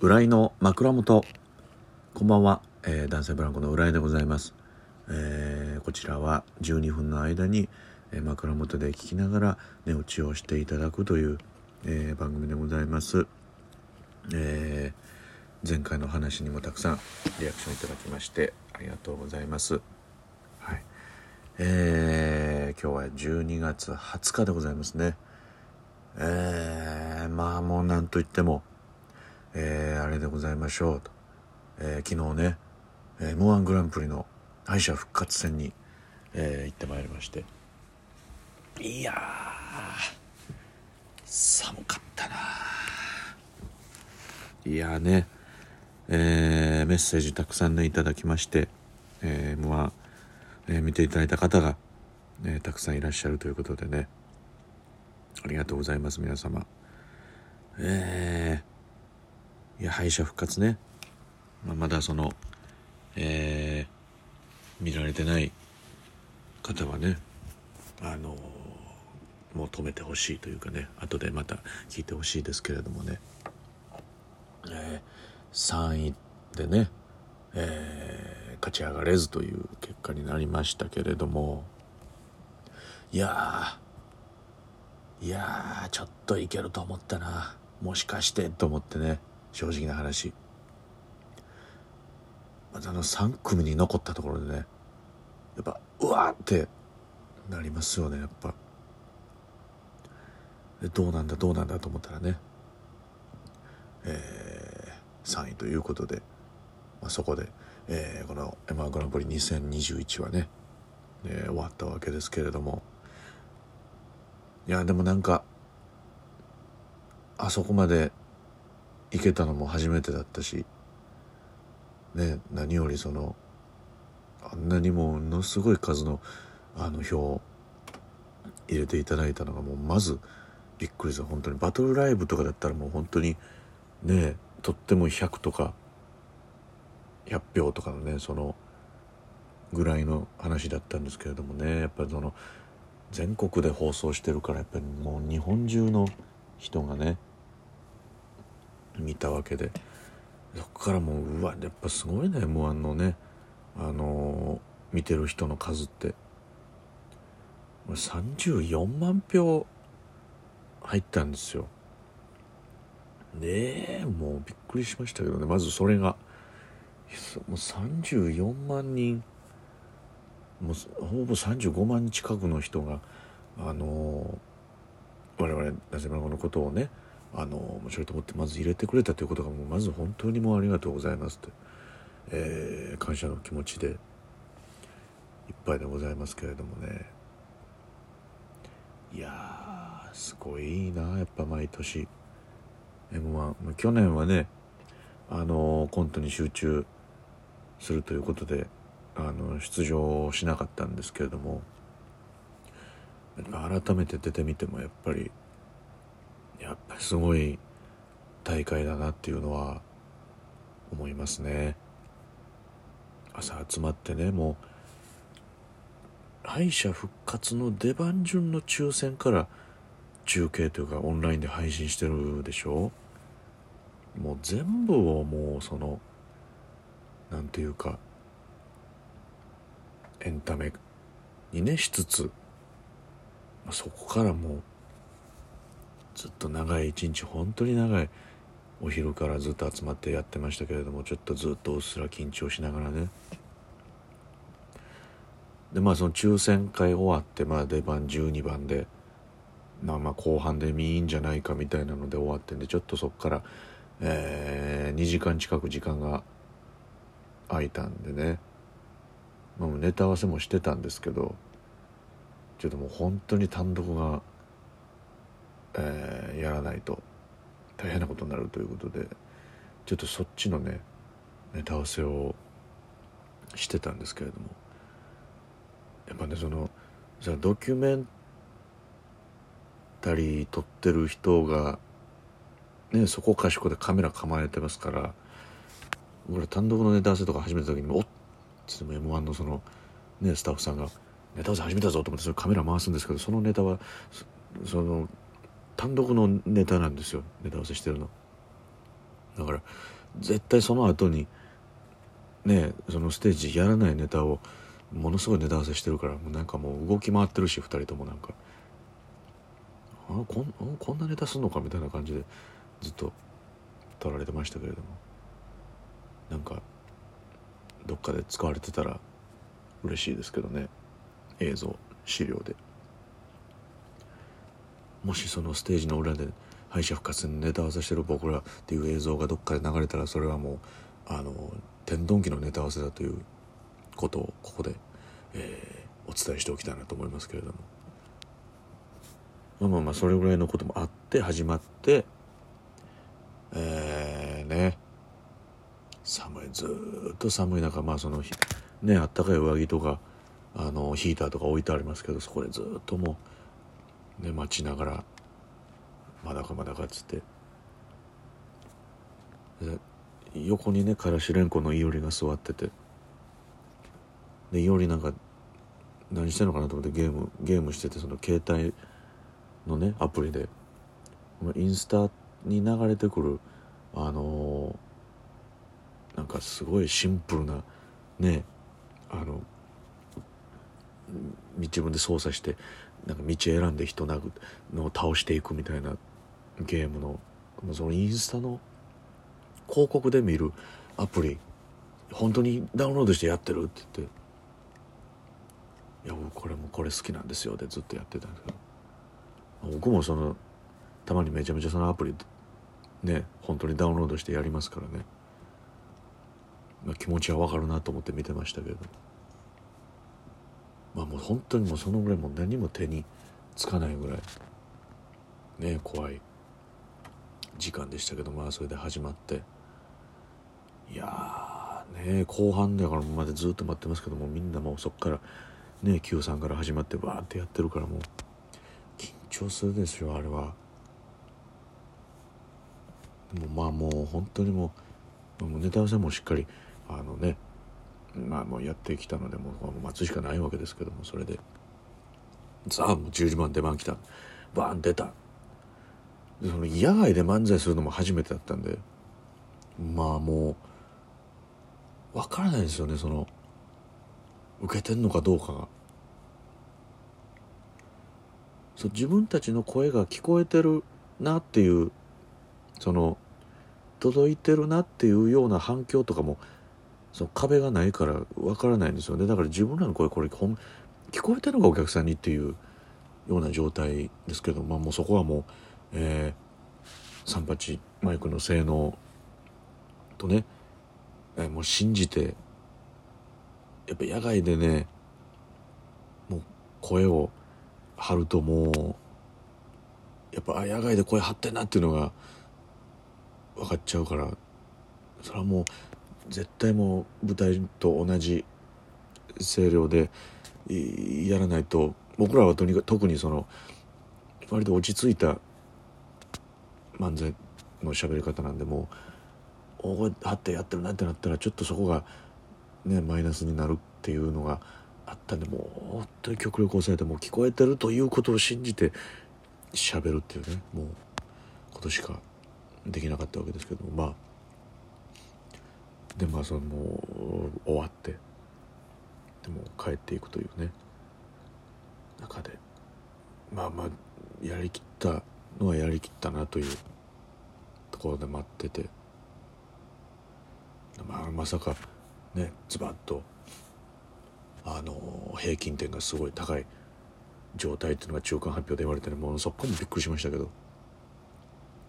浦井の枕元。こんばんは、えー、男性ブランコの浦井でございます、えーこちらは12分の間に、えー枕元で聞きながら寝落ちをしていただくという、えー番組でございます、えー前回の話にもたくさんリアクションいただきましてありがとうございます。はい。えー今日は12月20日でございますね。えーまあもうなんといってもえーあれでございましょうと、えー昨日ね、えー、m 1グランプリの敗者復活戦に、えー行ってまいりまして。いや寒かったないやねえーメッセージたくさんねいただきまして、えー m 1えー見ていただいた方が、えーたくさんいらっしゃるということでね。ありがとうございます皆様。えーいや敗者復活ね、まあ、まだそのえー見られてない方はねあのもう止めてほしいというかね後でまた聞いてほしいですけれどもね、え3位でね、えー勝ち上がれずという結果になりましたけれどもいやいやちょっといけると思ったな。もしかしてと思ってね。正直な話。またあの3組に残ったところでねやっぱうわってなりますよねやっぱ。でどうなんだどうなんだと思ったらねえー3位ということで、まあ、そこで、えーこの m 1グランプリ2021はね、えー終わったわけですけれども。いやでもなんかあそこまで行けたのも初めてだったしね何よりそのあんなにものすごい数のあの票を入れていただいたのがもうまずびっくりした本当に。バトルライブとかだったらもう本当にねとっても100とか100票とかのねそのぐらいの話だったんですけれどもねやっぱりその全国で放送してるからやっぱりもう日本中の人がね見たわけで。そこからもううわやっぱすごいね m 1のね。あのー見てる人の数って。34万票入ったんですよ。ねえもうびっくりしましたけどね。まずそれが。もう34万人。もうほぼ35万近くの人があのー我々なぜまのことをねあの面白いと思ってまず入れてくれたということがもうまず本当にもうありがとうございますって、えー感謝の気持ちでいっぱいでございますけれどもね。いやすごいなやっぱ毎年。m 1去年はねあのコントに集中するということであの出場しなかったんですけれども改めて出てみてもやっぱりやっぱりすごい大会だなっていうのは思いますね。朝集まってねもう敗者復活の出番順の抽選から中継というかオンラインで配信してるでしょ？もう全部をもうそのなんていうかエンタメにねしつつ、そこからもうずっと長い一日本当に長いお昼からずっと集まってやってましたけれどもちょっとずっとうっすら緊張しながらね。でまあその抽選会終わってまあ出番12番でまあまあ後半で見いいんじゃないかみたいなので終わってんでちょっとそこから、えー2時間近く時間が空いたんでね、まあ、ネタ合わせもしてたんですけどちょっともう本当に単独が、えーやらないと大変なことになるということでちょっとそっちのねネタ合わせをしてたんですけれどもやっぱねそのじゃドキュメンタリー撮ってる人がねそこかしこでカメラ構えてますから俺単独のネタ合わせとか始めた時におっつっても m 1のそのねスタッフさんがネタ合わせ始めたぞと思ってそれカメラ回すんですけどそのネタはその単独のネタなんですよ。ネタ合わせしてるの。だから絶対その後にねそのステージやらないネタをものすごいネタ合わせしてるからもうなんかもう動き回ってるし2人ともなんか。あこんこんなネタすんのかみたいな感じでずっと撮られてましたけれども。なんかどっかで使われてたら嬉しいですけどね。映像資料で。もしそのステージの裏で敗者復活にネタ合わせしてる僕らっていう映像がどっかで流れたらそれはもうあの天丼機のネタ合わせだということをここで、えー、お伝えしておきたいなと思いますけれども。まあまあまあそれぐらいのこともあって始まってえー、ね。寒いずっと寒い中まあそのねあったかい上着とかあのヒーターとか置いてありますけどそこでずっともうね待ちながらまだかまだかっつって。横にねからしれんこのいおりが座ってて。でいおりなんか何してんのかなと思ってゲームゲームしててその携帯のねアプリで。インスタに流れてくるあのー、なんかすごいシンプルなねあの自分で操作してなんか道選んで人殴のを倒していくみたいなゲームのそのインスタの広告で見るアプリ。本当にダウンロードしてやってるって言って「いや僕これもこれ好きなんですよ」でずっとやってたんですけど。僕もそのたまにめちゃめちゃそのアプリね本当にダウンロードしてやりますからね、まあ、気持ちはわかるなと思って見てましたけど。まあもう本当にもうそのぐらいもう何も手につかないぐらいね怖い時間でしたけどまあそれで始まって。いやね後半だからまでずっと待ってますけどもみんなもうそっからね Q さんから始まってバーってやってるからもう緊張するですよあれは。もまあもう本当にもうもうネタ合わせもしっかりあのねまあもうやってきたのでもう待つしかないわけですけどもそれで。さあもう10時半出番来たバーン出た。その野外で漫才するのも初めてだったんで。まあもう分からないですよねその受けてんのかどうかが。そう自分たちの声が聞こえてるなっていうその届いてるなっていうような反響とかもその壁がないから分からないんですよね。だから自分らの声これ聞こえてるのかお客さんにっていうような状態ですけど、まあ、もうそこはもう、えー、38マイクの性能とね、えー、もう信じてやっぱ野外でねもう声を張るともうやっぱあ野外で声張ってんなっていうのが分かっちゃうからそれはもう絶対もう舞台と同じ声量でやらないと僕らはとにかく特にその割と落ち着いた漫才の喋り方なんでもう大声張ってやってるなってなったらちょっとそこがねマイナスになるっていうのがあったんでもう本当に極力抑えてもう聞こえてるということを信じて喋るっていうねもうことしかできなかったわけですけどもまあでまあそのもう終わってでも帰っていくというね。中でまあまあやりきったのはやりきったなというところで待ってて、まあ、まさかねズバッとあの平均点がすごい高い状態っていうのが中間発表で言われてねもうそこもびっくりしましたけど。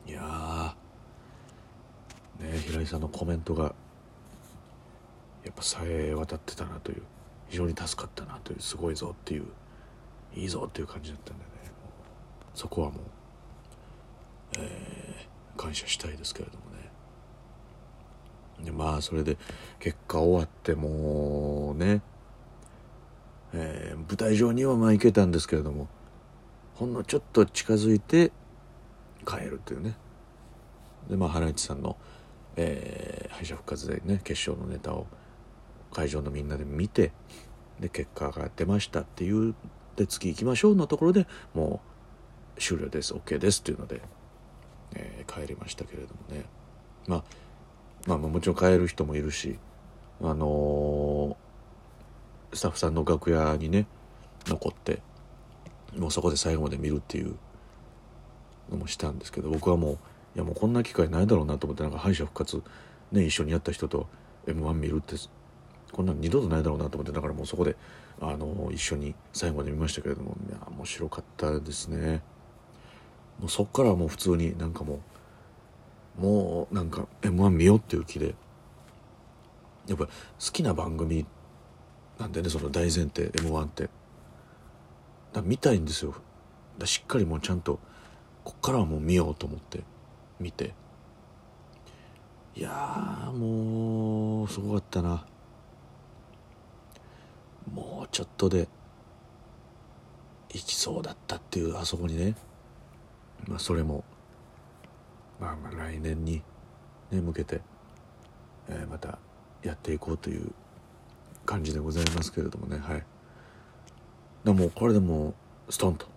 いやね平井さんのコメントがやっぱさえ渡ってたなという非常に助かったなというすごいぞっていういいぞっていう感じだったんでね。そこはもう、えー、感謝したいですけれどもね。でまあそれで結果終わってもうね、えー、舞台上にはまあ行けたんですけれどもほんのちょっと近づいて帰るというね。でまあ原市さんの、えー、敗者復活でね決勝のネタを会場のみんなで見てで結果が出ましたっていうで次行きましょうのところでもう終了です。OK です。っていうので、えー、帰りましたけれどもね。まあまあもちろん帰る人もいるしあのー、スタッフさんの楽屋にね残ってもうそこで最後まで見るっていうのもしたんですけど僕はもういやもうこんな機会ないだろうなと思ってなんか敗者復活ね一緒にやった人と m 1見るってこんなん二度とないだろうなと思ってだからもうそこであの一緒に最後まで見ましたけれどもいや面白かったですね。もうそっからはもう普通になんかもうもうなんか m 1見ようっていう気でやっぱ好きな番組なんでねその大前提 m 1って。だ見たいんですよ。だしっかりもうちゃんとこっからはもう見ようと思って見て。いやもうすごかったな。もうちょっとで行きそうだったっていうあそこにね。まあそれも。まあまあ来年にね向けて、え、またやっていこうという感じでございますけれどもね。はい。でもこれでもうストンと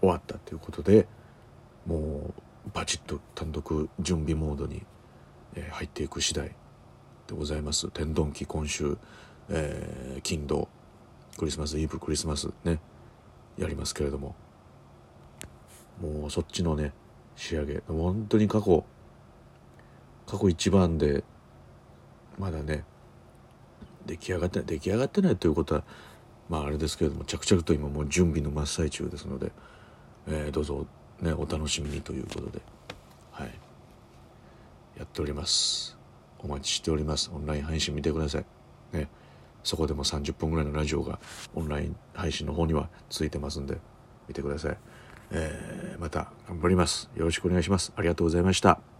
終わったということでもうバチッと単独準備モードに、入っていく次第でございます。天丼期今週、えー、金土クリスマスイブクリスマスねやりますけれども。もうそっちのね仕上げ。本当に過去過去一番でまだね出来上がってない出来上がってないということはまああれですけれども着々と今もう準備の真っ最中ですので、えー、どうぞねお楽しみにということではい。やっております。お待ちしております。オンライン配信見てください。ね。そこでも30分ぐらいのラジオがオンライン配信の方にはついてますんで見てください、えー、また頑張ります。よろしくお願いします。ありがとうございました。